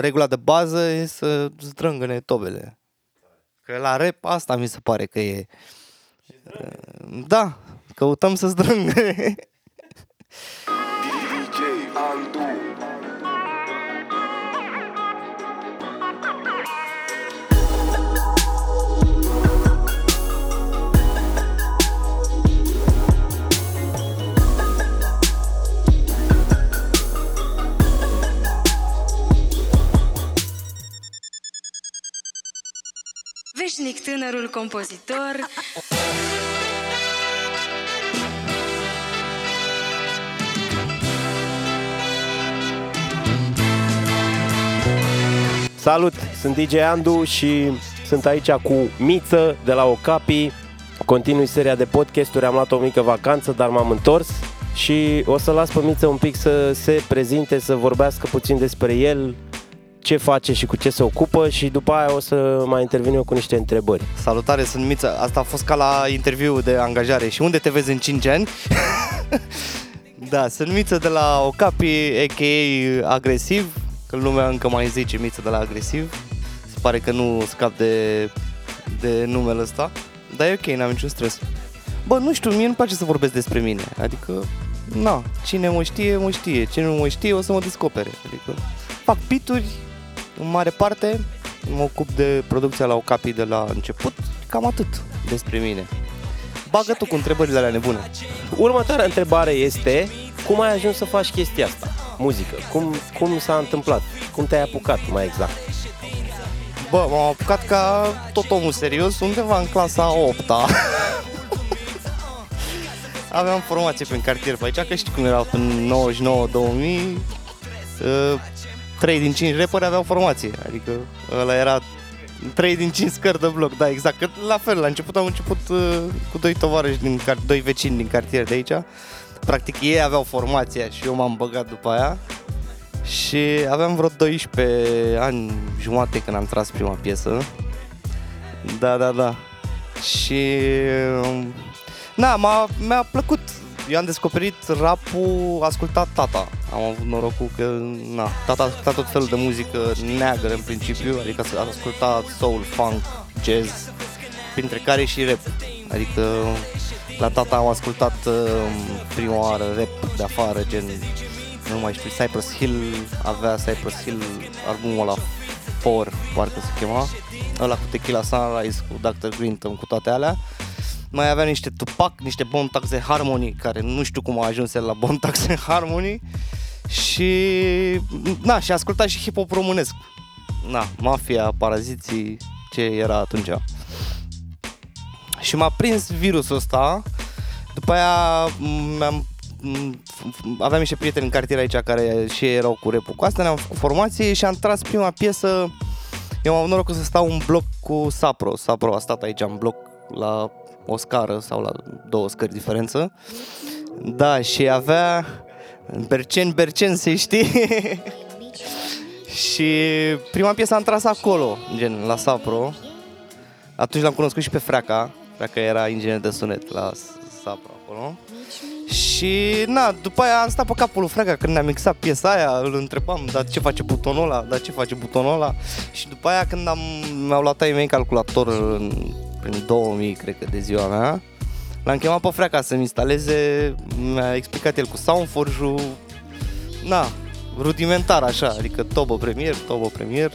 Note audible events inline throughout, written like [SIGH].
regula de bază e să zdrângăne tobele. Că la rap asta mi se pare că e. Da, căutăm să zdrângăne. [LAUGHS] Veșnic tânărul compozitor Salut, sunt DJ Andu și sunt aici cu Miță de la Ocapi. Continui seria de podcasturi, am luat o mică vacanță, dar m-am întors și o să las pe Miță un pic să se prezinte, să vorbească puțin despre el, ce face și cu ce se ocupă și după aia o să mai intervin eu cu niște întrebări. Salutare, sunt Miță. Asta a fost ca la interviu de angajare. Și unde te vezi în 5 ani? [LAUGHS] da, sunt Miță de la Ocapi, a.k.a. Agresiv, că lumea încă mai zice Miță de la Agresiv. Se pare că nu scap de, de numele ăsta. Dar e ok, n-am niciun stres. Bă, nu știu, mie nu place să vorbesc despre mine. Adică, na, cine mă știe, mă știe. Cine nu mă știe, o să mă descopere. Adică, fac pituri, în mare parte, mă ocup de producția la Ocapi de la început, cam atât despre mine. Bagă tu cu întrebările alea nebune. Următoarea întrebare este, cum ai ajuns să faci chestia asta? Muzică. Cum, cum s-a întâmplat? Cum te-ai apucat mai exact? Bă, m-am apucat ca tot omul serios undeva în clasa 8 -a. [LAUGHS] Aveam formație prin cartier pe aici, că știi cum erau în 99-2000 3 din 5 reperi aveau formație, adică ăla era 3 din 5 scări de bloc, da, exact. Că la fel, la început am început uh, cu doi tovarăși, din, car- doi vecini din cartier de aici. Practic ei aveau formația și eu m-am băgat după aia. Și aveam vreo 12 ani jumate când am tras prima piesă. Da, da, da. Și... um, Na, m-a, mi-a plăcut. Eu am descoperit rapul ascultat tata. Am avut norocul că, na, tata a ascultat tot felul de muzică neagră în principiu, adică a ascultat soul, funk, jazz, printre care și rap. Adică la tata am ascultat uh, prima oară rap de afară, gen, nu mai știu, Cypress Hill, avea Cypress Hill albumul ăla Four, parcă se chema, ăla cu Tequila Sunrise, cu Dr. Grinton, cu toate alea. Mai avea niște Tupac, niște Bone Tax and Harmony, care nu știu cum a ajuns el la Bone Tax and Harmony. Și, na, și asculta și hip-hop românesc. Na, mafia, paraziții, ce era atunci. Și m-a prins virusul ăsta. După aia mi-am m- aveam niște prieteni în cartier aici care și ei erau cu rap cu asta, ne-am făcut formație și am tras prima piesă eu am avut norocul să stau în bloc cu Sapro. Sapro a stat aici în bloc la o scară sau la două scări diferență. Da, și avea Bercen, Bercen, se știe. [LAUGHS] și prima piesă am tras acolo, gen, la Sapro. Atunci l-am cunoscut și pe Freaca. Freaca era inginer de sunet la Sapro acolo. Și, na, după aia am stat pe capul lui Freaca când ne-a mixat piesa aia, îl întrebam, dar ce face butonul ăla, dar ce face butonul ăla. Și după aia când am, mi-au luat ai mei calculator în, prin 2000, cred că, de ziua mea, l-am chemat pe Freaca să-mi instaleze, mi-a explicat el cu Soundforge-ul, na, rudimentar așa, adică Tobo Premier, Tobo Premier.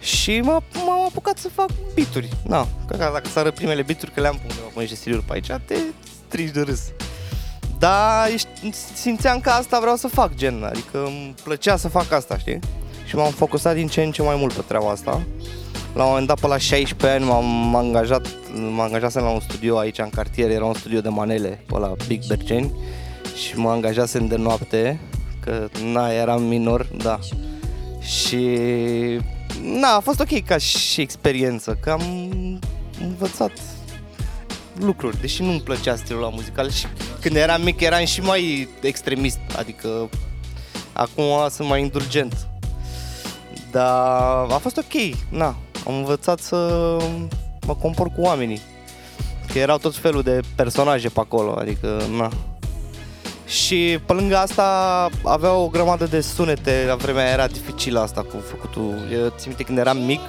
Și m- m-am apucat să fac bituri. Na, că dacă sară primele bituri, că le-am pus undeva pe niște CD-uri pe aici, te strici de râs. Dar ești- simțeam că asta vreau să fac, gen, adică îmi plăcea să fac asta, știi? Și m-am focusat din ce în ce mai mult pe treaba asta. La un moment dat, pe la 16 ani, m-am angajat, m-am angajasem la un studio aici în cartier, era un studio de manele, pe la Big Berceni. Și mă angajasem de noapte, că na, eram minor, da. Și na, a fost ok ca și experiență, că am învățat lucruri, deși nu-mi plăcea stilul la muzical și când eram mic eram și mai extremist, adică acum sunt mai indulgent. Dar a fost ok, na, am învățat să mă compor cu oamenii. Că erau tot felul de personaje pe acolo, adică, na. Și pe lângă asta avea o grămadă de sunete, la vremea aia era dificilă asta cu făcutul. Eu țin minte când eram mic,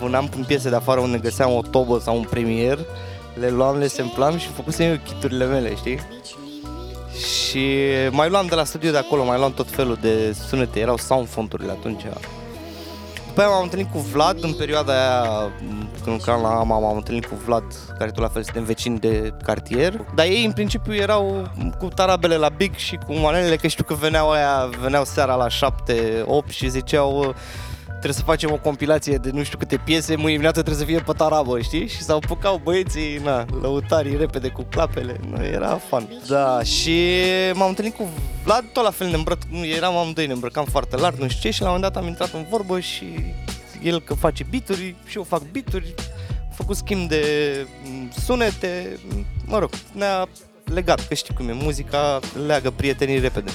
vânam în piese de afară unde găseam o tobă sau un premier, le luam, le semplam și făcusem eu chiturile mele, știi? Și mai luam de la studio de acolo, mai luam tot felul de sunete, erau sound fonturile atunci. După aia m-am întâlnit cu Vlad în perioada aia, când lucram la AMA, m-am întâlnit cu Vlad, care tot la fel suntem vecini de cartier. Dar ei în principiu erau cu tarabele la Big și cu manelele, că știu că veneau aia, veneau seara la 7, 8 și ziceau trebuie să facem o compilație de nu știu câte piese, mâine dimineață trebuie să fie pe tarabă, știi? Și s-au pucau băieții, na, lăutarii repede cu clapele, na, era fun. Da, și m-am întâlnit cu Vlad, tot la fel ne îmbrăc, eram amândoi, ne îmbrăcam foarte larg, nu știu ce, și la un moment dat am intrat în vorbă și el că face bituri și eu fac bituri, am făcut schimb de mm, sunete, mă rog, ne-a legat, că știi cum e, muzica leagă prietenii repede.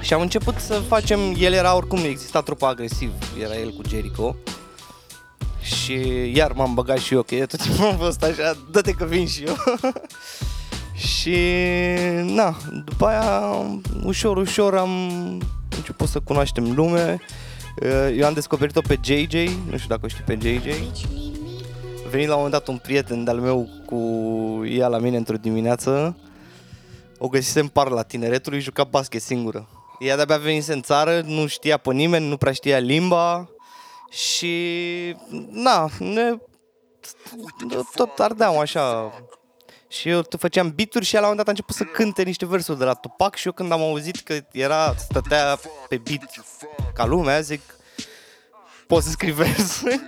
Și am început să facem, el era oricum, exista trupa agresiv, era el cu Jericho. Și iar m-am băgat și eu, că e tot timpul am fost așa, dă-te că vin și eu. [LAUGHS] și na, după aia, ușor, ușor am început să cunoaștem lume. Eu am descoperit-o pe JJ, nu știu dacă o știi pe JJ. A venit la un moment dat un prieten de-al meu cu ea la mine într-o dimineață. O găsisem par la tineretului, juca basket singură. Ea de-abia venise în țară, nu știa pe nimeni, nu prea știa limba și, na, ne, tot ardeam așa. Și eu făceam bituri și ea la un moment dat a început să cânte niște versuri de la Tupac și eu când am auzit că era, stătea pe beat ca lumea, zic, poți să scrii versuri?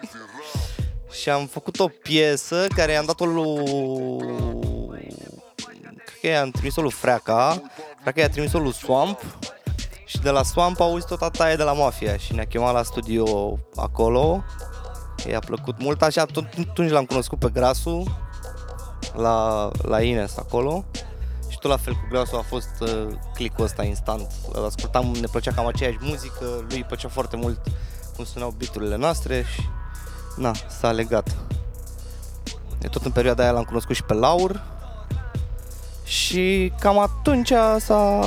[LAUGHS] și am făcut o piesă care i-am dat-o lui... Cred că i-am trimis-o lui Freaca, cred că i-a trimis-o lui Swamp și de la Swamp a auzit tot taie de la Mafia și ne-a chemat la studio acolo. I-a plăcut mult, așa tot atunci l-am cunoscut pe Grasu la, la Ines acolo. Și tot la fel cu Grasu a fost uh, clicul ăsta instant. Îl ascultam, ne plăcea cam aceeași muzică, lui îi plăcea foarte mult cum sunau biturile noastre și na, s-a legat. De tot în perioada aia l-am cunoscut și pe Laur și cam atunci s-a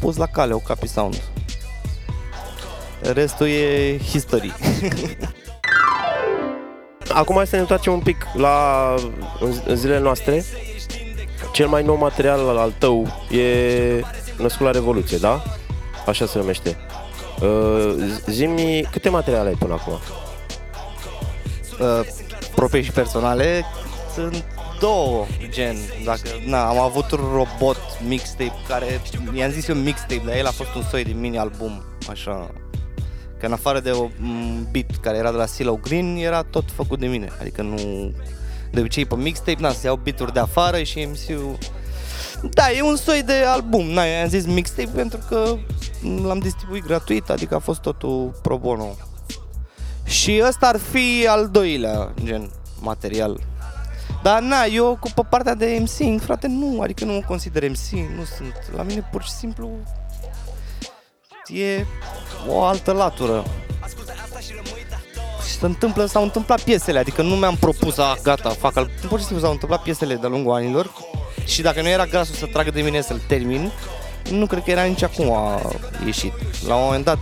pus la cale o Capi Sound. Restul e history. [LAUGHS] Acum să ne întoarcem un pic la în zilele noastre. Cel mai nou material al tău e născut la Revoluție, da? Așa se numește. Uh, Zimi, câte materiale ai până acum? Uh, proprii și personale sunt două, gen, dacă, na, am avut un robot mixtape care, i-am zis eu mixtape, dar el a fost un soi de mini-album, așa, că în afară de un beat care era de la Silo Green, era tot făcut de mine, adică nu, de obicei pe mixtape, na, se iau beat de afară și MC-ul, da, e un soi de album, na, eu am zis mixtape pentru că l-am distribuit gratuit, adică a fost totul pro bono. Și ăsta ar fi al doilea, gen, material dar na, eu cu pe partea de MC, frate, nu, adică nu mă consider MC, nu sunt. La mine pur și simplu e o altă latură. Și se întâmplă, s-au întâmplat piesele, adică nu mi-am propus, a, gata, fac al... Pur și simplu s-au întâmplat piesele de-a lungul anilor și dacă nu era grasul să tragă de mine să-l termin, nu cred că era nici acum a ieșit. La un moment dat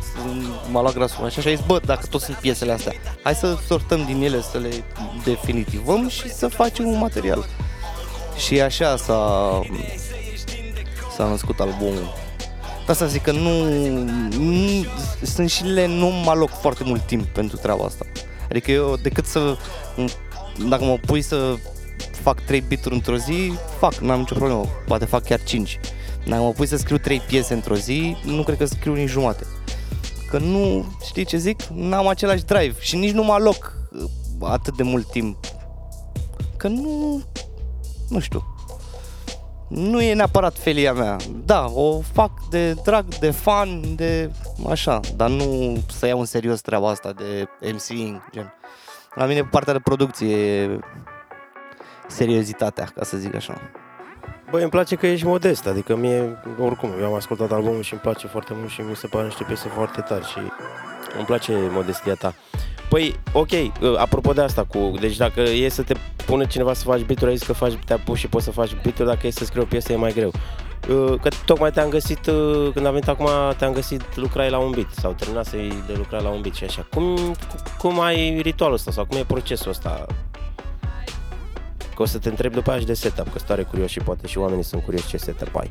m-a luat grasul așa și a zis, bă, dacă tot sunt piesele astea, hai să sortăm din ele, să le definitivăm și să facem un material. Și așa s-a, s-a născut albumul. De asta zic că nu, nu sunt și le nu mă aloc foarte mult timp pentru treaba asta. Adică eu decât să, dacă mă pui să fac 3 bituri într-o zi, fac, n-am nicio problemă, poate fac chiar 5 dacă mă pui să scriu trei piese într-o zi, nu cred că scriu nici jumate. Că nu, știi ce zic? N-am același drive și nici nu mă aloc uh, atât de mult timp. Că nu, nu știu, nu e neapărat felia mea. Da, o fac de drag, de fan, de așa, dar nu să iau în serios treaba asta de MCing, gen. La mine partea de producție e seriozitatea, ca să zic așa. Băi, îmi place că ești modest, adică mie, oricum, eu am ascultat albumul și îmi place foarte mult și mi se pare niște piese foarte tari și îmi place modestia ta. Păi, ok, uh, apropo de asta, cu, deci dacă e să te pune cineva să faci beat ai zis că faci, te apuci și poți să faci beat dacă e să scrii o piesă e mai greu. Uh, Că tocmai te-am găsit, uh, când am venit acum, te-am găsit lucrai la un beat sau terminasei de lucra la un beat și așa. Cum, cum ai ritualul ăsta sau cum e procesul ăsta? Că o să te întreb după aia și de setup, că sunt tare curios și poate și oamenii sunt curioși ce setup ai.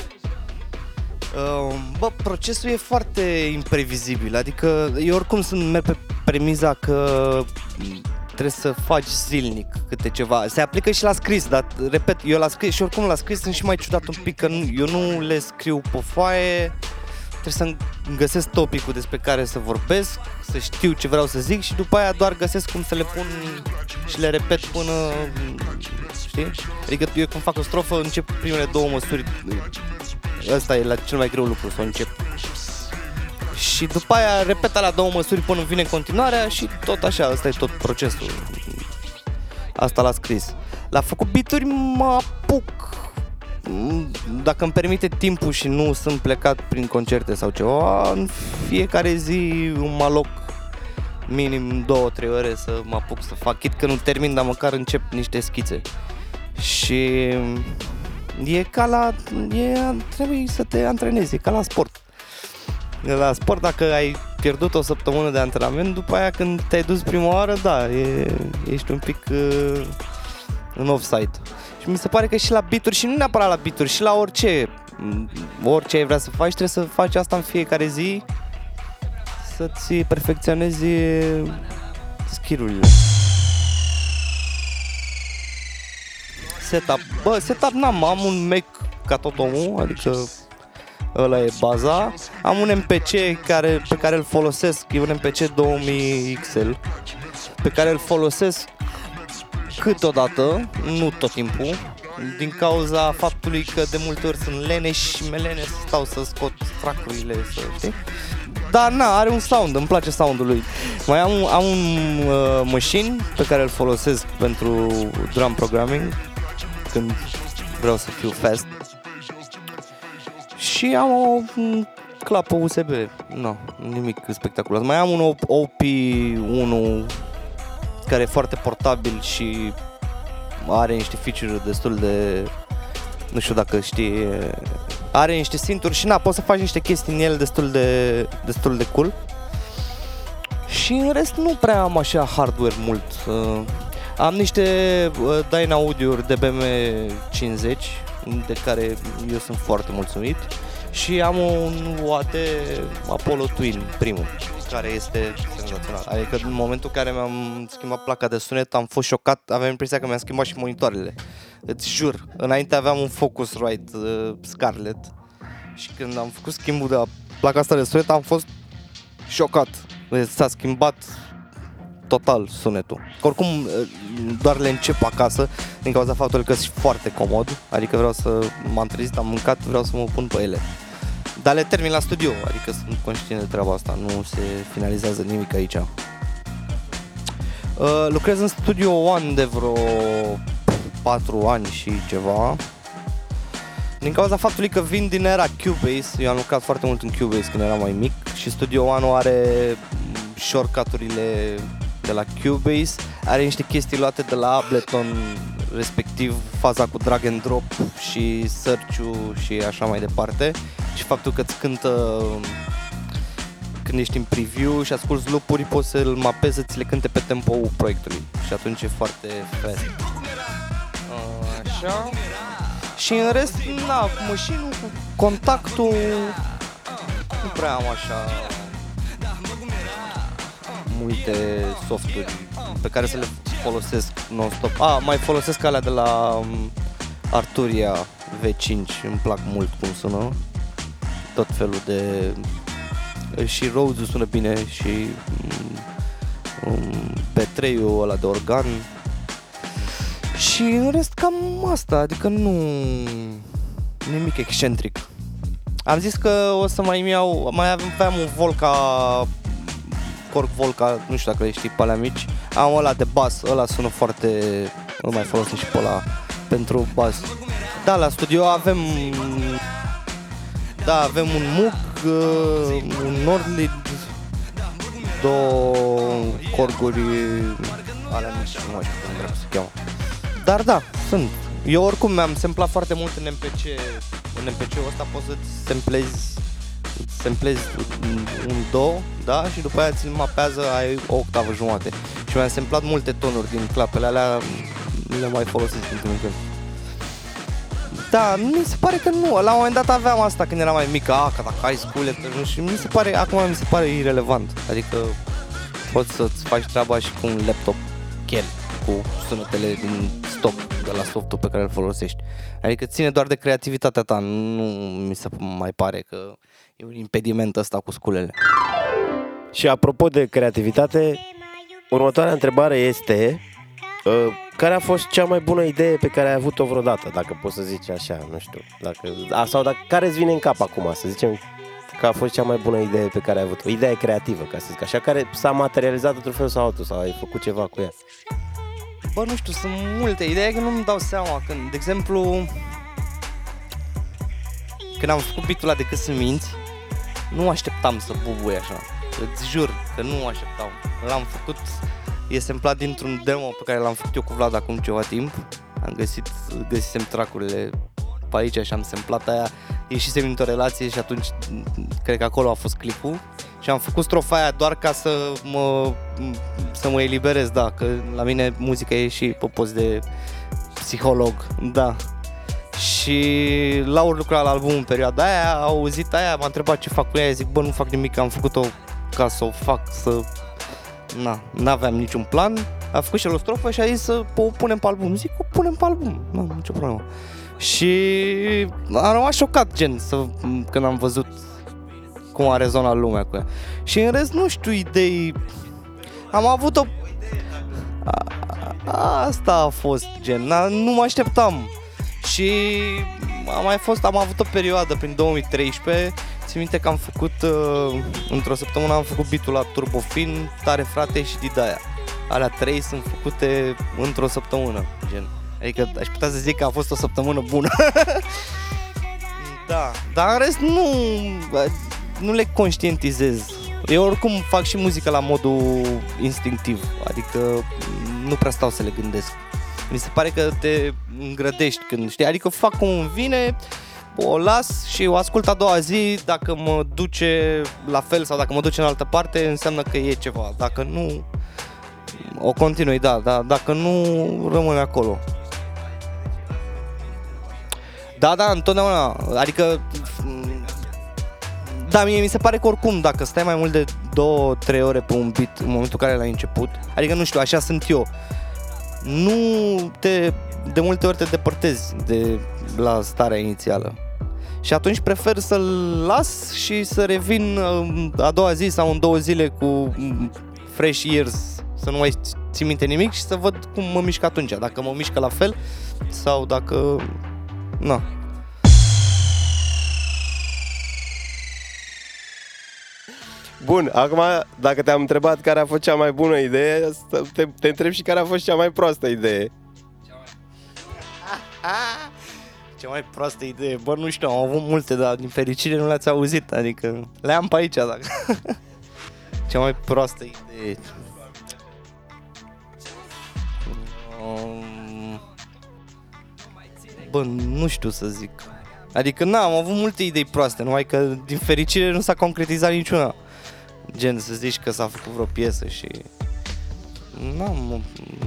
Uh, Bă, procesul e foarte imprevizibil, adică eu oricum sunt merg pe premiza că m, trebuie să faci zilnic câte ceva. Se aplică și la scris, dar repet, eu la scris și oricum la scris sunt și mai ciudat un pic că nu, eu nu le scriu pe foaie, trebuie să-mi găsesc topicul despre care să vorbesc, să știu ce vreau să zic și după aia doar găsesc cum să le pun și le repet până, știi? Adică eu când fac o strofă încep primele două măsuri Ăsta e la cel mai greu lucru, să o încep. Și după aia repet la două măsuri până vine continuarea și tot așa, ăsta e tot procesul. Asta l-a scris. La făcut bituri mă apuc m, dacă îmi permite timpul și nu sunt plecat prin concerte sau ceva, în fiecare zi mă aloc minim 2-3 ore să mă apuc să fac chit că nu termin, dar măcar încep niște schițe. Și e ca la... E, trebuie să te antrenezi, e ca la sport. La sport, dacă ai pierdut o săptămână de antrenament, după aia când te-ai dus prima oară, da, e, ești un pic uh, în offside. Și mi se pare că și la bituri, și nu neapărat la bituri, și la orice, m, orice ai vrea să faci, trebuie să faci asta în fiecare zi, să-ți perfecționezi skill-urile. Setup. Bă, setup n-am, am un Mac ca tot omul, adică ăla e baza. Am un MPC care, pe care îl folosesc, e un MPC 2000 XL, pe care îl folosesc câteodată, nu tot timpul, din cauza faptului că de multe ori sunt lene și melene să stau să scot tracurile, să știi? Dar na, are un sound, îmi place soundul lui. Mai am, am un uh, machine pe care îl folosesc pentru drum programming, când vreau să fiu fast. Și am o m, clapă USB, nu, nimic spectaculos. Mai am un OP1 care e foarte portabil și are niște feature destul de nu știu dacă știi are niște sinturi și na, poți să faci niște chestii în el destul de destul de cool. Și în rest nu prea am așa hardware mult. Uh, am niște uh, Dyna Audio-uri DBM 50 de care eu sunt foarte mulțumit și am un UAD Apollo Twin primul care este senzațional. Adică în momentul în care mi-am schimbat placa de sunet am fost șocat, aveam impresia că mi-am schimbat și monitoarele. Îți jur, înainte aveam un Focusrite uh, Scarlett și când am făcut schimbul de la placa asta de sunet am fost șocat. S-a schimbat total sunetul. Că oricum uh, doar le încep acasă din cauza faptului că sunt foarte comod, adică vreau să m-am trezit, am mâncat, vreau să mă pun pe ele. Dar le termin la studio, adică sunt conștient de treaba asta, nu se finalizează nimic aici. Uh, lucrez în Studio One de vreo 4 ani și ceva. Din cauza faptului că vin din era Cubase, eu am lucrat foarte mult în Cubase când eram mai mic și Studio One are mm, shortcut-urile de la Cubase, are niște chestii luate de la Ableton, respectiv faza cu drag and drop și search și așa mai departe și faptul că îți cântă când ești în preview și asculti loop-uri, poți să-l mapezi să ți le cânte pe tempo proiectului și atunci e foarte fast. Așa. Și în rest, na, cu mașinul, cu contactul, nu prea am așa multe softuri pe care să le folosesc non-stop. A, mai folosesc alea de la um, Arturia V5, îmi plac mult cum sună. Tot felul de... Și Rhodes sună bine și um, um, P3-ul ăla de organ. Și în rest cam asta, adică nu... Nimic excentric. Am zis că o să mai iau, mai avem, aveam un Volca Korg Volca, nu știu dacă le știi pe alea mici. Am ăla de bas, ăla sună foarte, îl mai folosesc și pe ăla pentru bas. Da, la studio avem da, avem un Moog, uh, un Nordlid, două corguri alea mici, nu mai știu cum dracu se cheamă. Dar da, sunt. Eu oricum mi-am semplat foarte mult în MPC, în în MPC-ul ăsta poți să-ți samplezi samplezi un do, da, și după aia ți-l mapează, ai o octavă jumate. Și mi-am samplat multe tonuri din clapele alea, le mai folosesc din când în când. Da, mi se pare că nu. La un moment dat aveam asta când eram mai mică, a, că dacă ai scule, nu și mi se pare, acum mi se pare irelevant. Adică poți să-ți faci treaba și cu un laptop chel, cu sunetele din stock de la softul pe care îl folosești. Adică ține doar de creativitatea ta, nu mi se mai pare că e un impediment ăsta cu sculele. Și apropo de creativitate, următoarea întrebare este uh, care a fost cea mai bună idee pe care ai avut-o vreodată, dacă poți să zici așa, nu știu, dacă, a, sau dacă, care îți vine în cap acum, să zicem că a fost cea mai bună idee pe care ai avut-o, idee creativă, ca să zic așa, care s-a materializat într-un fel sau altul, sau ai făcut ceva cu ea. Bă, nu știu, sunt multe. Ideea e că nu-mi dau seama când, de exemplu, când am făcut bitul ăla decât să minți, nu așteptam să bubuie așa. Îți jur că nu așteptam. L-am făcut, e semplat dintr-un demo pe care l-am făcut eu cu Vlad acum ceva timp. Am găsit, găsisem tracurile pe aici și am semplat aia, ieșisem într-o relație și atunci cred că acolo a fost clipul și am făcut strofa aia doar ca să mă, să mă eliberez, da, că la mine muzica e și pe post de psiholog, da. Și Laur lucra la album în perioada aia, a auzit aia, m-a întrebat ce fac cu ea, zic, bă, nu fac nimic, am făcut-o ca să o fac, să... Na, n-aveam niciun plan, a făcut și el o strofă și a zis să o punem pe album. Zic, o punem pe album, nu am nicio problemă. Și am rămas șocat, gen, să, când am văzut cum a rezonat lumea cu ea. Și în rest, nu știu, idei... Am avut o... A, asta a fost, gen, nu mă așteptam. Și am mai fost, am avut o perioadă prin 2013 Țin minte că am făcut, uh, într-o săptămână am făcut bitul la Turbofin, Tare Frate și Didaia. Alea trei sunt făcute într-o săptămână, gen. Adică aș putea să zic că a fost o săptămână bună. [LAUGHS] da, dar în rest nu, nu le conștientizez. Eu oricum fac și muzică la modul instinctiv, adică nu prea stau să le gândesc. Mi se pare că te îngrădești când știi, adică fac cum îmi vine, o las și o ascult a doua zi, dacă mă duce la fel sau dacă mă duce în altă parte, înseamnă că e ceva. Dacă nu, o continui, da, da. Dacă nu, rămâne acolo. Da, da, întotdeauna, adică da, mie mi se pare că oricum dacă stai mai mult de 2-3 ore pe un beat în momentul în care l-ai început, adică nu știu, așa sunt eu, nu te, de multe ori te depărtezi de la starea inițială. Și atunci prefer să-l las și să revin uh, a doua zi sau în două zile cu mm, fresh ears, să nu mai țin minte nimic și să văd cum mă mișcă atunci, dacă mă mișcă la fel sau dacă... Na, Bun, acum dacă te-am întrebat care a fost cea mai bună idee, te, te întreb și care a fost cea mai proastă idee. Cea mai proastă idee, bă, nu știu, am avut multe, dar din fericire nu le-ați auzit, adică le am pe aici, dacă... [LAUGHS] Cea mai proastă idee... Um, bă, nu știu să zic. Adică, na, am avut multe idei proaste, numai că din fericire nu s-a concretizat niciuna. Gen, să zici că s-a făcut vreo piesă și... Nu,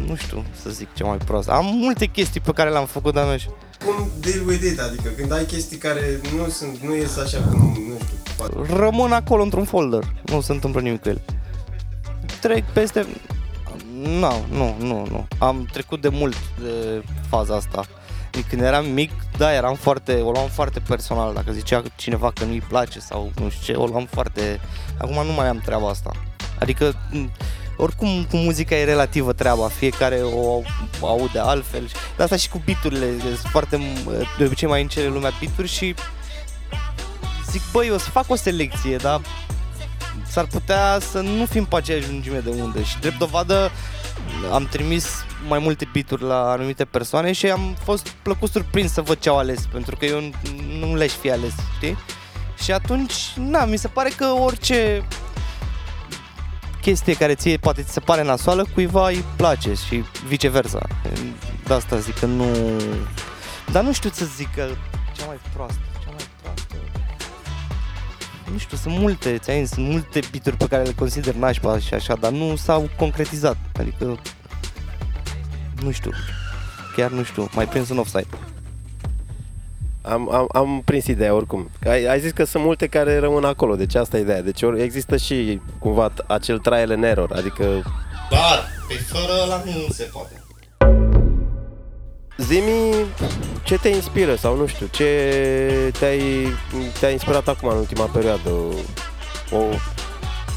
nu știu să zic ce mai prost. Am multe chestii pe care le-am făcut, dar nu știu. Cum deal with it? Adică când ai chestii care nu sunt, nu ies așa cum, nu știu, poate. Rămân acolo într-un folder. Nu se întâmplă nimic cu el. Trec peste... Nu, nu, nu, nu. Am trecut de mult de faza asta. Când eram mic, da, eram foarte, o luam foarte personal. Dacă zicea cineva că nu-i place sau nu știu ce, o luam foarte... Acum nu mai am treaba asta. Adică oricum cu muzica e relativă treaba, fiecare o aude altfel. De asta și cu biturile, foarte, de obicei mai încere lumea bituri și zic, băi, eu o să fac o selecție, dar s-ar putea să nu fim pe aceeași lungime de undă și drept dovadă am trimis mai multe bituri la anumite persoane și am fost plăcut surprins să văd ce au ales, pentru că eu nu le-aș fi ales, știi? Și atunci, na, mi se pare că orice chestie care ție poate ți se pare nasoală, cuiva îi place și viceversa. De asta zic că nu... Dar nu știu să zic că cea mai proastă, cea mai nu știu, sunt multe, ți sunt multe bituri pe care le consider nașpa și așa, dar nu s-au concretizat. Adică, nu știu, chiar nu știu, mai prins un offside. Am, am, am prins ideea oricum. Ai, ai zis că sunt multe care rămân acolo, deci asta e ideea. Deci or, există și cumva acel trial and error, adică... Dar, pe fără la nu se poate. Zimi ce te inspiră sau nu știu, ce te-ai, te-a inspirat acum în ultima perioadă? O,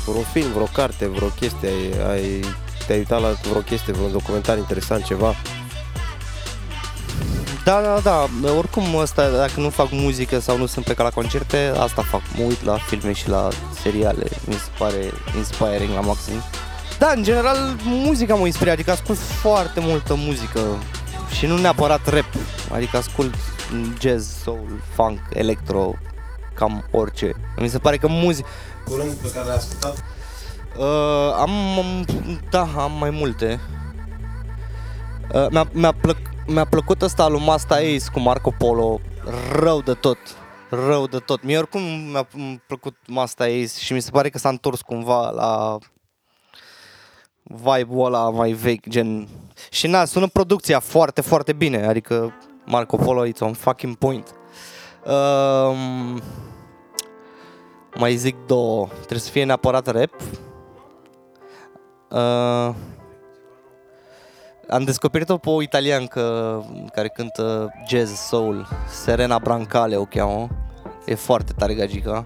un film, vreo carte, vreo chestie, ai, te-ai uitat la vreo chestie, vreo documentar interesant, ceva? Da, da, da, oricum asta, dacă nu fac muzică sau nu sunt plecat la concerte, asta fac, mă uit la filme și la seriale, mi se pare inspiring la maxim. Da, în general, muzica mă inspiră, adică ascult foarte multă muzică și nu neapărat rap, adică ascult jazz, soul, funk, electro, cam orice. Mi se pare că muzica... Curând pe care l-ai ascultat? Uh, am, da, am mai multe. Uh, mi-a, mi-a, plăc, mi-a plăcut ăsta lui Masta Ace cu Marco Polo rău de tot. Rău de tot. Mie oricum mi-a plăcut Masta Ace și mi se pare că s-a întors cumva la vibe-ul ăla mai vechi, gen... Și na, sună producția foarte, foarte bine, adică Marco Polo, it's on fucking point. Um, mai zic două, trebuie să fie neapărat rap. Uh, am descoperit-o pe o italiancă care cântă jazz soul, Serena Brancale o cheamă. E foarte tare gagica.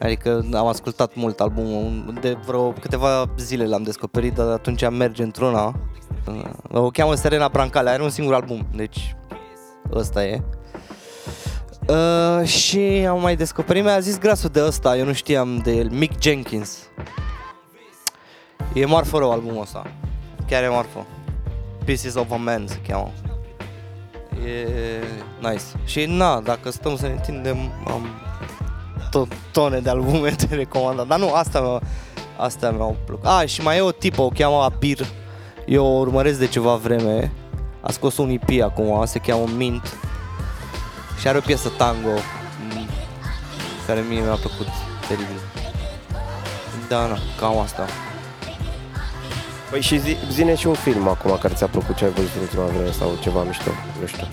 Adică am ascultat mult albumul, de vreo câteva zile l-am descoperit, dar atunci am merge într-una. O cheamă Serena Brancale, are un singur album, deci ăsta e. Uh, și am mai descoperit, mi-a zis grasul de ăsta, eu nu știam de el, Mick Jenkins. E marfă rău albumul ăsta, chiar e marfă. Pieces of a Man se cheamă. E nice. Și na, dacă stăm să ne întindem, am tot tone de albume de recomandat. Dar nu, asta, asta mi-au plăcut. Ah, și mai e o tipă, o cheamă Abir. Eu o urmăresc de ceva vreme. A scos un EP acum, se cheamă Mint. Și are o piesă tango care mie mi-a plăcut teribil. Da, na, cam asta. Păi și zi, zine și un film acum care ți-a plăcut ce ai văzut în ultima vreme sau ceva mișto, nu știu.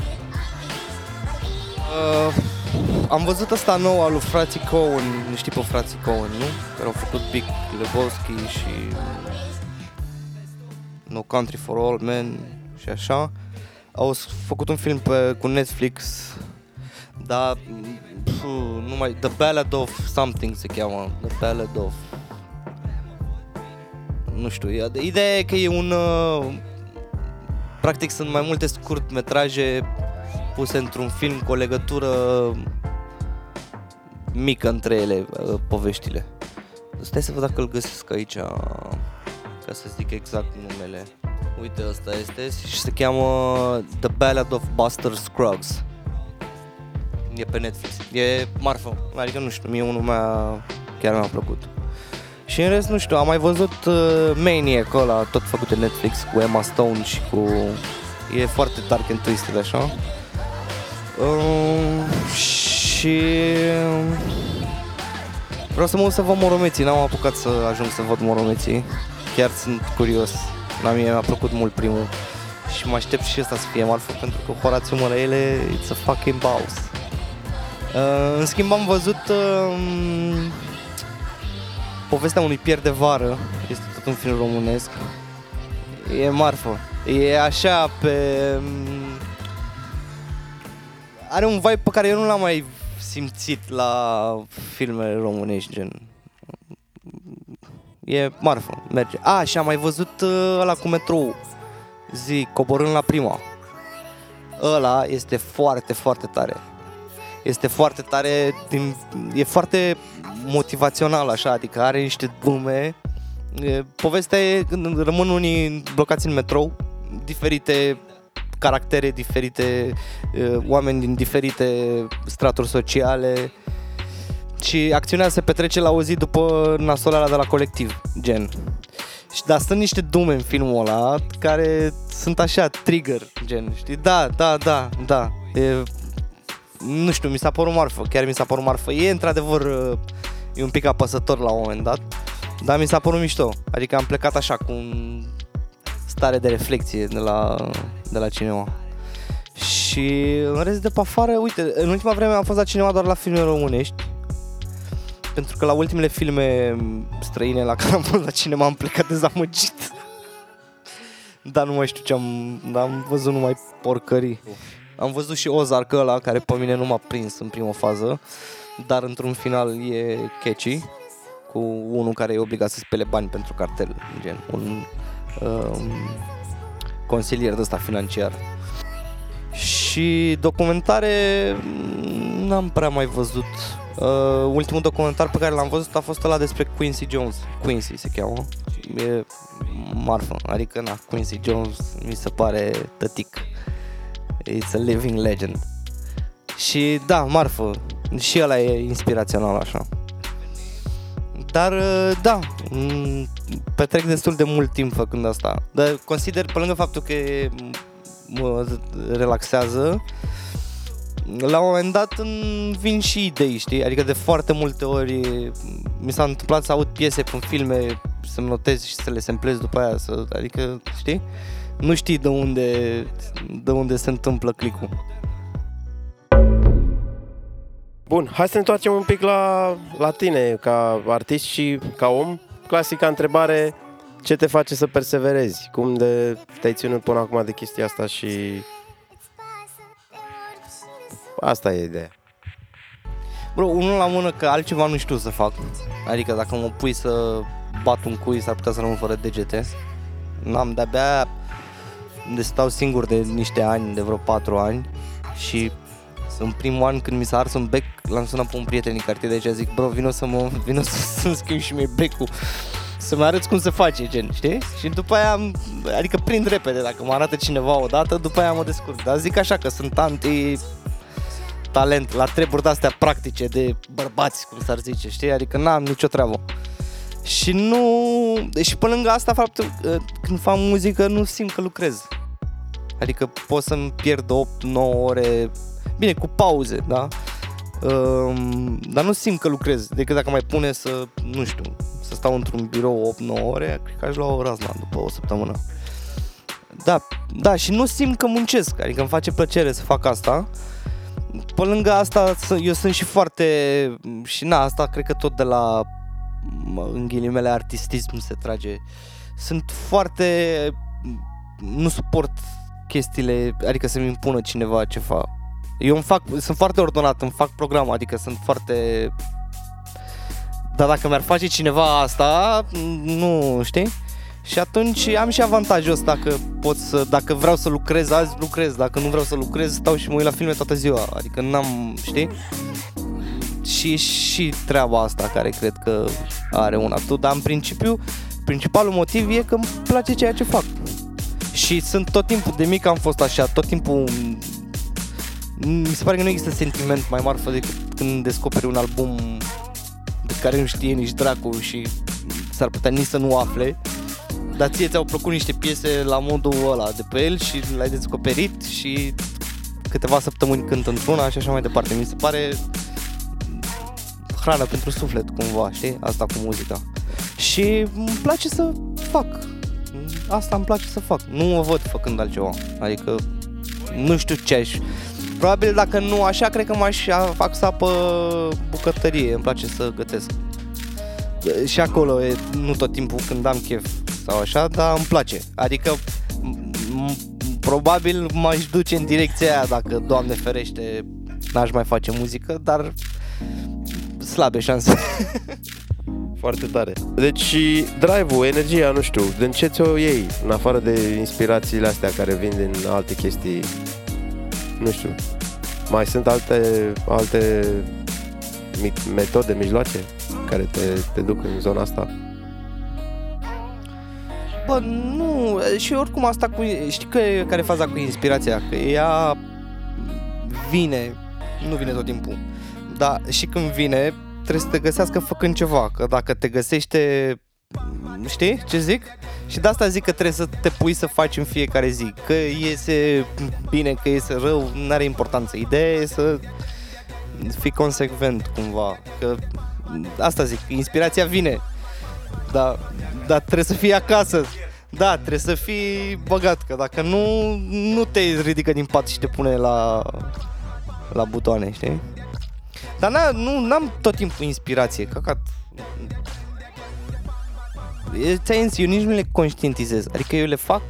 Uh, am văzut asta nou al lui frații Cohen, nu știi pe frații Cohen, nu? Care au făcut Big Lebowski și No Country for All Men și așa. Au făcut un film pe, cu Netflix, dar nu mai, The Ballad of Something se cheamă, The Ballad of nu știu, ideea e că e un uh, practic sunt mai multe scurtmetraje puse într-un film cu o legătură mică între ele, uh, poveștile. Stai să văd dacă îl găsesc aici, ca să zic exact numele. Uite, ăsta este și se cheamă The Ballad of Buster Scruggs. E pe Netflix. E marfă, adică nu știu, mie unul meu chiar mi-a plăcut. Și în rest, nu știu, am mai văzut uh, Maniac ăla, tot făcut de Netflix, cu Emma Stone și cu... E foarte dark and twisted, așa. Uh, și... Vreau să mă să văd Moromeții, n-am apucat să ajung să văd Moromeții. Chiar sunt curios. La mine mi-a plăcut mult primul. Și mă aștept și ăsta să fie marfă, pentru că Horațiu Mărăele, it's a fucking boss. Uh, în schimb am văzut uh, povestea unui pier de vară. Este tot un film românesc. E marfă. E așa pe... Mm, are un vibe pe care eu nu l-am mai simțit la filmele românești, gen. E marfă, merge. A, și am mai văzut uh, ăla cu metrou. Zi, coborând la prima. Ăla este foarte, foarte tare. Este foarte tare, din, e foarte motivațional așa, adică are niște dume. Povestea e când rămân unii blocați în metrou, diferite caractere diferite, oameni din diferite straturi sociale și acțiunea se petrece la o zi după nasolarea de la colectiv, gen. Și da, sunt niște dume în filmul ăla care sunt așa, trigger, gen, știi? Da, da, da, da. E, nu știu, mi s-a părut marfă, chiar mi s-a părut marfă. E într-adevăr e un pic apăsător la un moment dat, dar mi s-a părut mișto. Adică am plecat așa cu un stare de reflexie de la, de la cinema. Și în rest de pe afară, uite, în ultima vreme am fost la cinema doar la filme românești. Pentru că la ultimele filme străine la care am fost la cinema am plecat dezamăgit. Dar nu mai știu ce am... Am văzut numai porcării. Am văzut și Ozark ăla, care pe mine nu m-a prins în prima fază. Dar într-un final e catchy. Cu unul care e obligat să spele bani pentru cartel. Gen, un um, consilier de ăsta financiar. Și documentare mm, n-am prea mai văzut. Uh, ultimul documentar pe care l-am văzut a fost ăla despre Quincy Jones. Quincy se cheamă. E marfă. Adică, na, Quincy Jones mi se pare tătic. It's a living legend. Și da, marfă. Și ăla e inspirațional așa. Dar uh, da, m- petrec destul de mult timp făcând asta. Dar consider, pe lângă faptul că mă relaxează, la un moment dat îmi vin și idei, știi? Adică de foarte multe ori mi s-a întâmplat să aud piese în filme, să-mi notez și să le semplez după aia, să, adică, știi? Nu știi de unde, de unde se întâmplă clicul. Bun, hai să ne întoarcem un pic la, la tine ca artist și ca om. Clasica întrebare, ce te face să perseverezi? Cum de te-ai ținut până acum de chestia asta și... Asta e ideea. Bro, unul la mână că altceva nu știu să fac. Adică dacă mă pui să bat un cui, s-ar putea să rămân fără degete. N-am de-abia de stau singur de niște ani, de vreo 4 ani și în primul an când mi s-a ars un bec, l-am sunat pe un prieten din cartier de aici, zic, bro, vino să mă, vino să, [LAUGHS] să schimb și mie becul, să-mi arăți cum se face, gen, știi? Și după aia, am- adică prind repede, dacă mă arată cineva odată, după aia mă descurc. Dar zic așa că sunt anti talent la treburi de-astea practice de bărbați, cum s-ar zice, știi? Adică n-am nicio treabă. Și nu... Și pe lângă asta, faptul că când fac muzică nu simt că lucrez. Adică pot să-mi pierd 8-9 ore, bine, cu pauze, da? Um, dar nu simt că lucrez, decât dacă mai pune să, nu știu, să stau într-un birou 8-9 ore, cred că aș lua o razna după o săptămână. Da, da, și nu simt că muncesc, adică îmi face plăcere să fac asta. Pe lângă asta, să- eu sunt și foarte, și na, asta cred că tot de la, mă, în ghilimele, artistism se trage. Sunt foarte, nu suport chestiile, adică să-mi impună cineva ceva. Eu îmi fac, sunt foarte ordonat, îmi fac program, adică sunt foarte... Dar dacă mi-ar face cineva asta, nu, știi? Și atunci am și avantajul ăsta că pot să, dacă vreau să lucrez azi, lucrez, dacă nu vreau să lucrez, stau și mă uit la filme toată ziua, adică n-am, știi? Și și treaba asta care cred că are un atu, dar în principiu, principalul motiv e că îmi place ceea ce fac. Și sunt tot timpul, de mic am fost așa, tot timpul mi se pare că nu există sentiment mai marfă decât când descoperi un album de care nu știe nici dracu și s-ar putea nici să nu afle dar ție ți-au plăcut niște piese la modul ăla de pe el și l-ai descoperit și câteva săptămâni cânt într-una și așa mai departe. Mi se pare hrană pentru suflet cumva, știi? Asta cu muzica. Și îmi place să fac. Asta îmi place să fac. Nu mă văd făcând altceva. Adică nu știu ce aș... Probabil dacă nu așa, cred că m-aș axa pe bucătărie. Îmi place să gătesc. Și acolo e nu tot timpul când am chef sau așa, dar îmi place. Adică m- m- probabil m-aș duce în direcția aia dacă, Doamne ferește, n-aș mai face muzică, dar slabe șanse. [LAUGHS] Foarte tare. Deci și drive-ul, energia, nu știu, din ce ți-o iei, în afară de inspirațiile astea care vin din alte chestii, nu știu, mai sunt alte, alte mi- metode, mijloace care te, te duc în zona asta? Bă, nu, și oricum asta cu, știi că, care e faza cu inspirația, că ea vine, nu vine tot timpul, dar și când vine, trebuie să te găsească făcând ceva, că dacă te găsește, știi ce zic? Și de asta zic că trebuie să te pui să faci în fiecare zi, că iese bine, că iese rău, nu are importanță, ideea e să fii consecvent cumva, că asta zic, inspirația vine. Da, dar trebuie să fii acasă. Da, trebuie să fii băgat, că dacă nu, nu te ridică din pat și te pune la, la butoane, știi? Dar n nu, n-am tot timpul inspirație, căcat. E- ți-ai zis, eu nici nu le conștientizez, adică eu le fac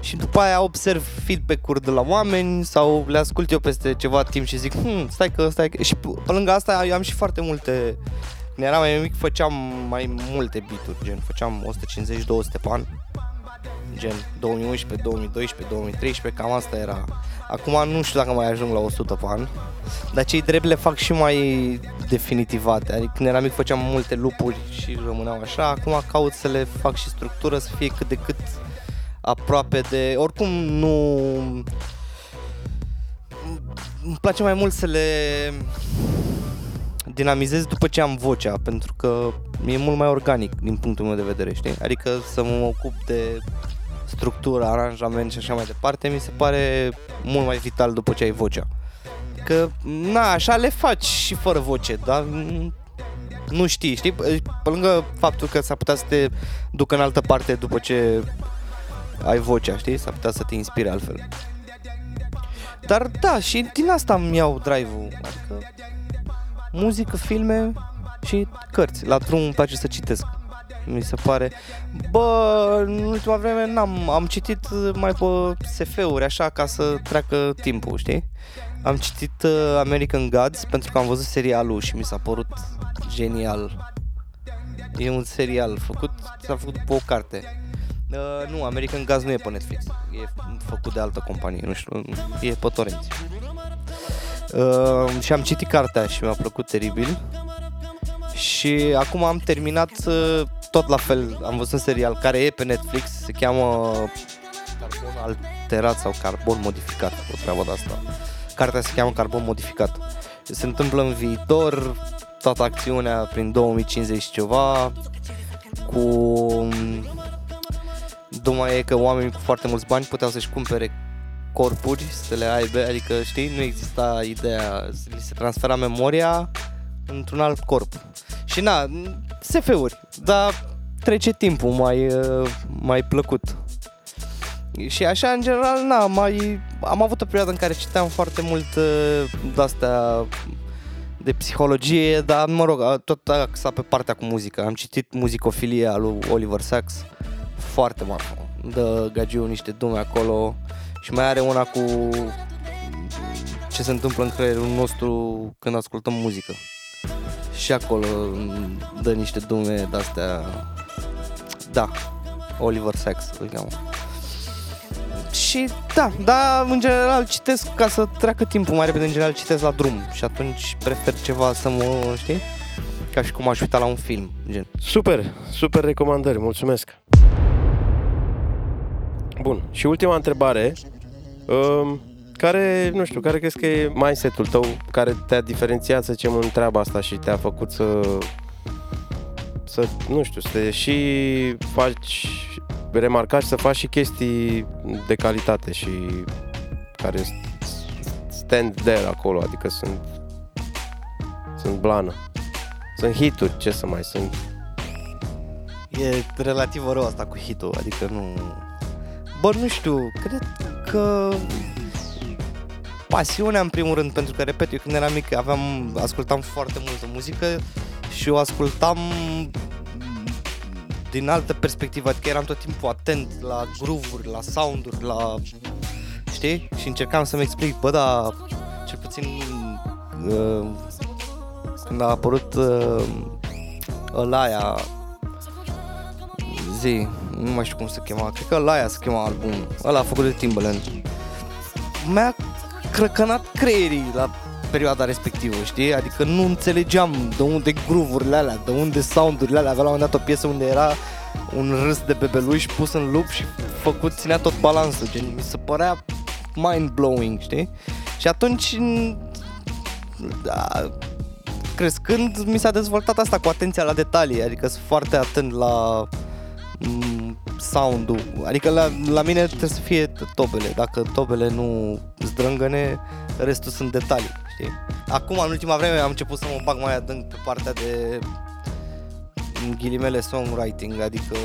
și după aia observ feedback-uri de la oameni sau le ascult eu peste ceva timp și zic, hm, stai că, stai că... Și pe lângă asta eu am și foarte multe... Când eram mai mic făceam mai multe beaturi, gen făceam 150-200 pe an, gen 2011, 2012, 2013, cam asta era. Acum nu știu dacă mai ajung la 100 pe an, dar cei drept le fac și mai definitivate. Adică când eram mic făceam multe lupuri și rămâneau așa, acum caut să le fac și structură, să fie cât de cât aproape de... Oricum nu... Îmi place mai mult să le dinamizez după ce am vocea, pentru că e mult mai organic din punctul meu de vedere, știi? Adică să mă ocup de structură, aranjament și așa mai departe, mi se pare mult mai vital după ce ai vocea. Că, na, așa le faci și fără voce, dar mm, nu știi, știi? Pe lângă faptul că s-ar putea să te ducă în altă parte după ce ai vocea, știi? S-ar putea să te inspire altfel. Dar da, și din asta îmi iau drive-ul. Adică muzică, filme și cărți. La drum îmi place să citesc. Mi se pare. Bă, în ultima vreme n-am, am citit mai pe SF-uri așa ca să treacă timpul, știi? Am citit uh, American Gods pentru că am văzut serialul și mi s-a părut genial. E un serial făcut, s-a făcut după o carte. Uh, nu, American Gods nu e pe Netflix. E făcut de altă companie, nu știu, e pe torenți. Uh, și am citit cartea și mi-a plăcut teribil. Și acum am terminat uh, tot la fel, am văzut un serial care e pe Netflix, se cheamă Carbon Alterat sau Carbon Modificat, o treabă de asta. Cartea se cheamă Carbon Modificat. Se întâmplă în viitor, toată acțiunea prin 2050 și ceva, cu... Numai e că oamenii cu foarte mulți bani puteau să-și cumpere corpuri, să le aibă, adică știi, nu exista ideea, li se transfera memoria într-un alt corp. Și na, SF-uri, dar trece timpul mai, uh, mai plăcut. Și așa, în general, na, mai, am avut o perioadă în care citeam foarte mult uh, de-astea de psihologie, dar mă rog, tot axa pe partea cu muzică. Am citit Muzicofilia lui Oliver Sacks, foarte marfă. Dă gagiu niște dume acolo și mai are una cu ce se întâmplă în creierul nostru când ascultăm muzică. Și acolo dă niște dume de-astea da, Oliver Sacks îl cheamă. Și da, da, în general citesc ca să treacă timpul mai repede, în general citesc la drum și atunci prefer ceva să mă, știi? Ca și cum aș uita la un film, gen. Super, super recomandări, mulțumesc. Bun, și ultima întrebare. Um, care, nu știu, care crezi că e mindset-ul tău care te-a diferențiat, să zicem, în treaba asta și te-a făcut să să, nu știu, să te și faci remarcat și să faci și chestii de calitate și care stand there acolo, adică sunt sunt blană. Sunt hituri, ce să mai sunt. E relativ rău asta cu hitul, adică nu... Bă, nu știu, cred că pasiunea în primul rând, pentru că, repet, eu când eram mic aveam, ascultam foarte multă muzică și o ascultam din altă perspectivă, adică eram tot timpul atent la groove-uri, la sound-uri, la... Știi? Și încercam să-mi explic, bă, da, cel puțin uh, când a apărut uh, ălaia zi, nu mai știu cum se chema, cred că ălaia se chema album, ăla a făcut de Timbaland. Mi-a crăcănat creierii la perioada respectivă, știi? Adică nu înțelegeam de unde groove-urile alea, de unde sound-urile alea. Avea la un moment dat o piesă unde era un râs de bebeluș pus în loop și făcut, ținea tot balansul, gen, mi se părea mind-blowing, știi? Și atunci, da, crescând, mi s-a dezvoltat asta cu atenția la detalii, adică sunt foarte atent la mm, sound-ul, adică la, la mine trebuie să fie tobele, dacă tobele nu zdrângăne, restul sunt detalii știi? Acum, în ultima vreme, am început să mă bag mai adânc pe partea de în ghilimele songwriting, adică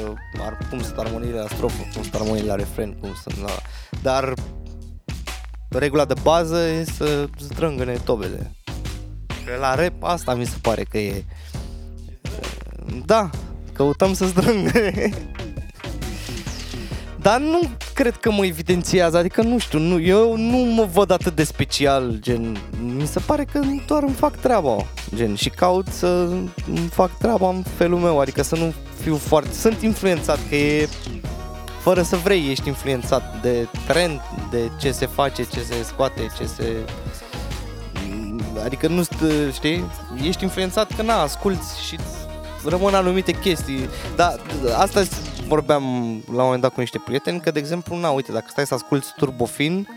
ar, cum sunt armoniile la strofă, cum sunt armoniile la refren, cum sunt la... Dar regula de bază e să zdrângăne tobele. La rap asta mi se pare că e... Da, căutăm să zdrângăne. [LAUGHS] Dar nu cred că mă evidențiază, adică nu știu, nu, eu nu mă văd atât de special, gen, mi se pare că doar îmi fac treaba, gen, și caut să îmi fac treaba în felul meu, adică să nu fiu foarte, sunt influențat, că e, fără să vrei, ești influențat de trend, de ce se face, ce se scoate, ce se... Adică nu știi, ești influențat că na, asculti și rămân anumite chestii. Dar asta vorbeam la un moment dat cu niște prieteni, că de exemplu, na, uite, dacă stai să asculti Turbofin,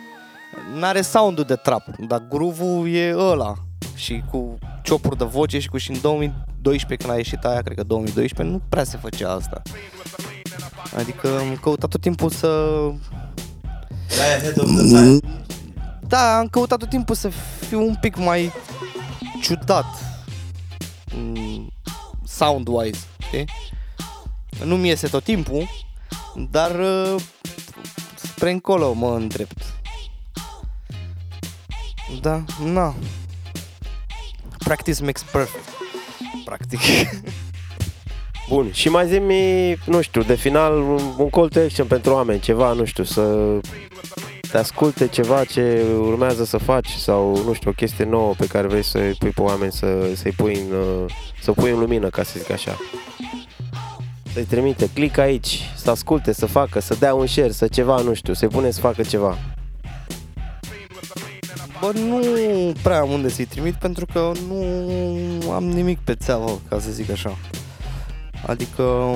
n-are sound de trap, dar groove e ăla. Și cu ciopuri de voce și cu și în 2012 când a ieșit aia, cred că 2012, nu prea se făcea asta. Adică am căutat tot timpul să... Da, am căutat tot timpul să fiu un pic mai ciudat mm, sound-wise, știi? Nu mi iese tot timpul, dar uh, spre încolo mă îndrept. Da, na. Practice makes perfect. Practic. [LAUGHS] Bun, și mai zi nu știu, de final un call to action pentru oameni, ceva, nu știu, să te asculte ceva ce urmează să faci sau, nu știu, o chestie nouă pe care vrei să-i pui pe oameni să, să-i pui în, să pui în lumină, ca să zic așa. Să-i trimite, click aici, să asculte, să facă, să dea un share, să ceva, nu știu, să-i pune să facă ceva. Bă, nu prea am unde să-i trimit pentru că nu am nimic pe țeavă, ca să zic așa. Adică,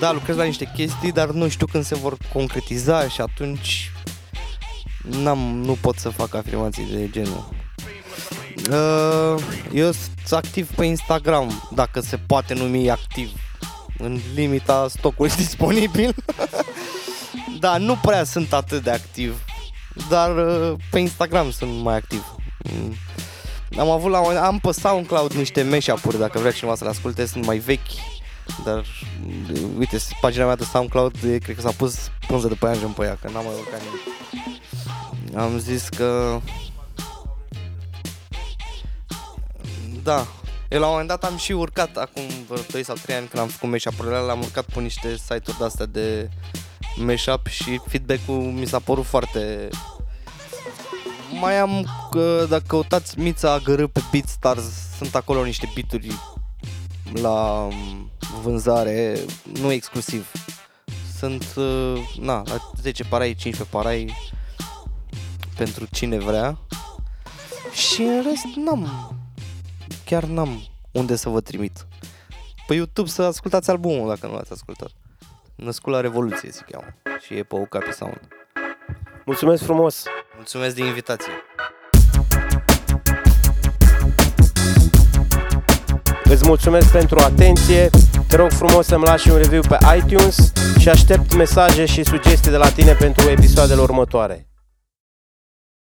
da, lucrez la niște chestii, dar nu știu când se vor concretiza și atunci n-am, nu pot să fac afirmații de genul. Uh, eu sunt activ pe Instagram, dacă se poate numi activ, în limita stocului [LAUGHS] disponibil. [LAUGHS] da, nu prea sunt atât de activ, dar uh, pe Instagram sunt mai activ. Mm. Am avut la am pe SoundCloud niște mashup-uri, dacă vrea cineva să le asculte, sunt mai vechi, dar uite, pagina mea de SoundCloud, cred că s-a pus pânză de pe aia pe ea, că n-am mai urcat nimic am zis că... Da, eu la un moment dat am și urcat, acum vreo 2 sau 3 ani când am făcut mashup-urile l-am urcat pe niște site-uri de-astea de mashup și feedback-ul mi s-a părut foarte... Mai am, dacă căutați Mița Agărâ pe BeatStars, sunt acolo niște bituri la vânzare, nu exclusiv. Sunt, na, la 10 parai, 15 parai, pentru cine vrea și în rest n-am, chiar n-am unde să vă trimit. Pe YouTube să ascultați albumul dacă nu l-ați ascultat. Născut la Revoluție se cheamă și e pe Ucapi Sound. Mulțumesc frumos! Mulțumesc de invitație! Îți mulțumesc pentru atenție, te rog frumos să-mi lași un review pe iTunes și aștept mesaje și sugestii de la tine pentru episoadele următoare.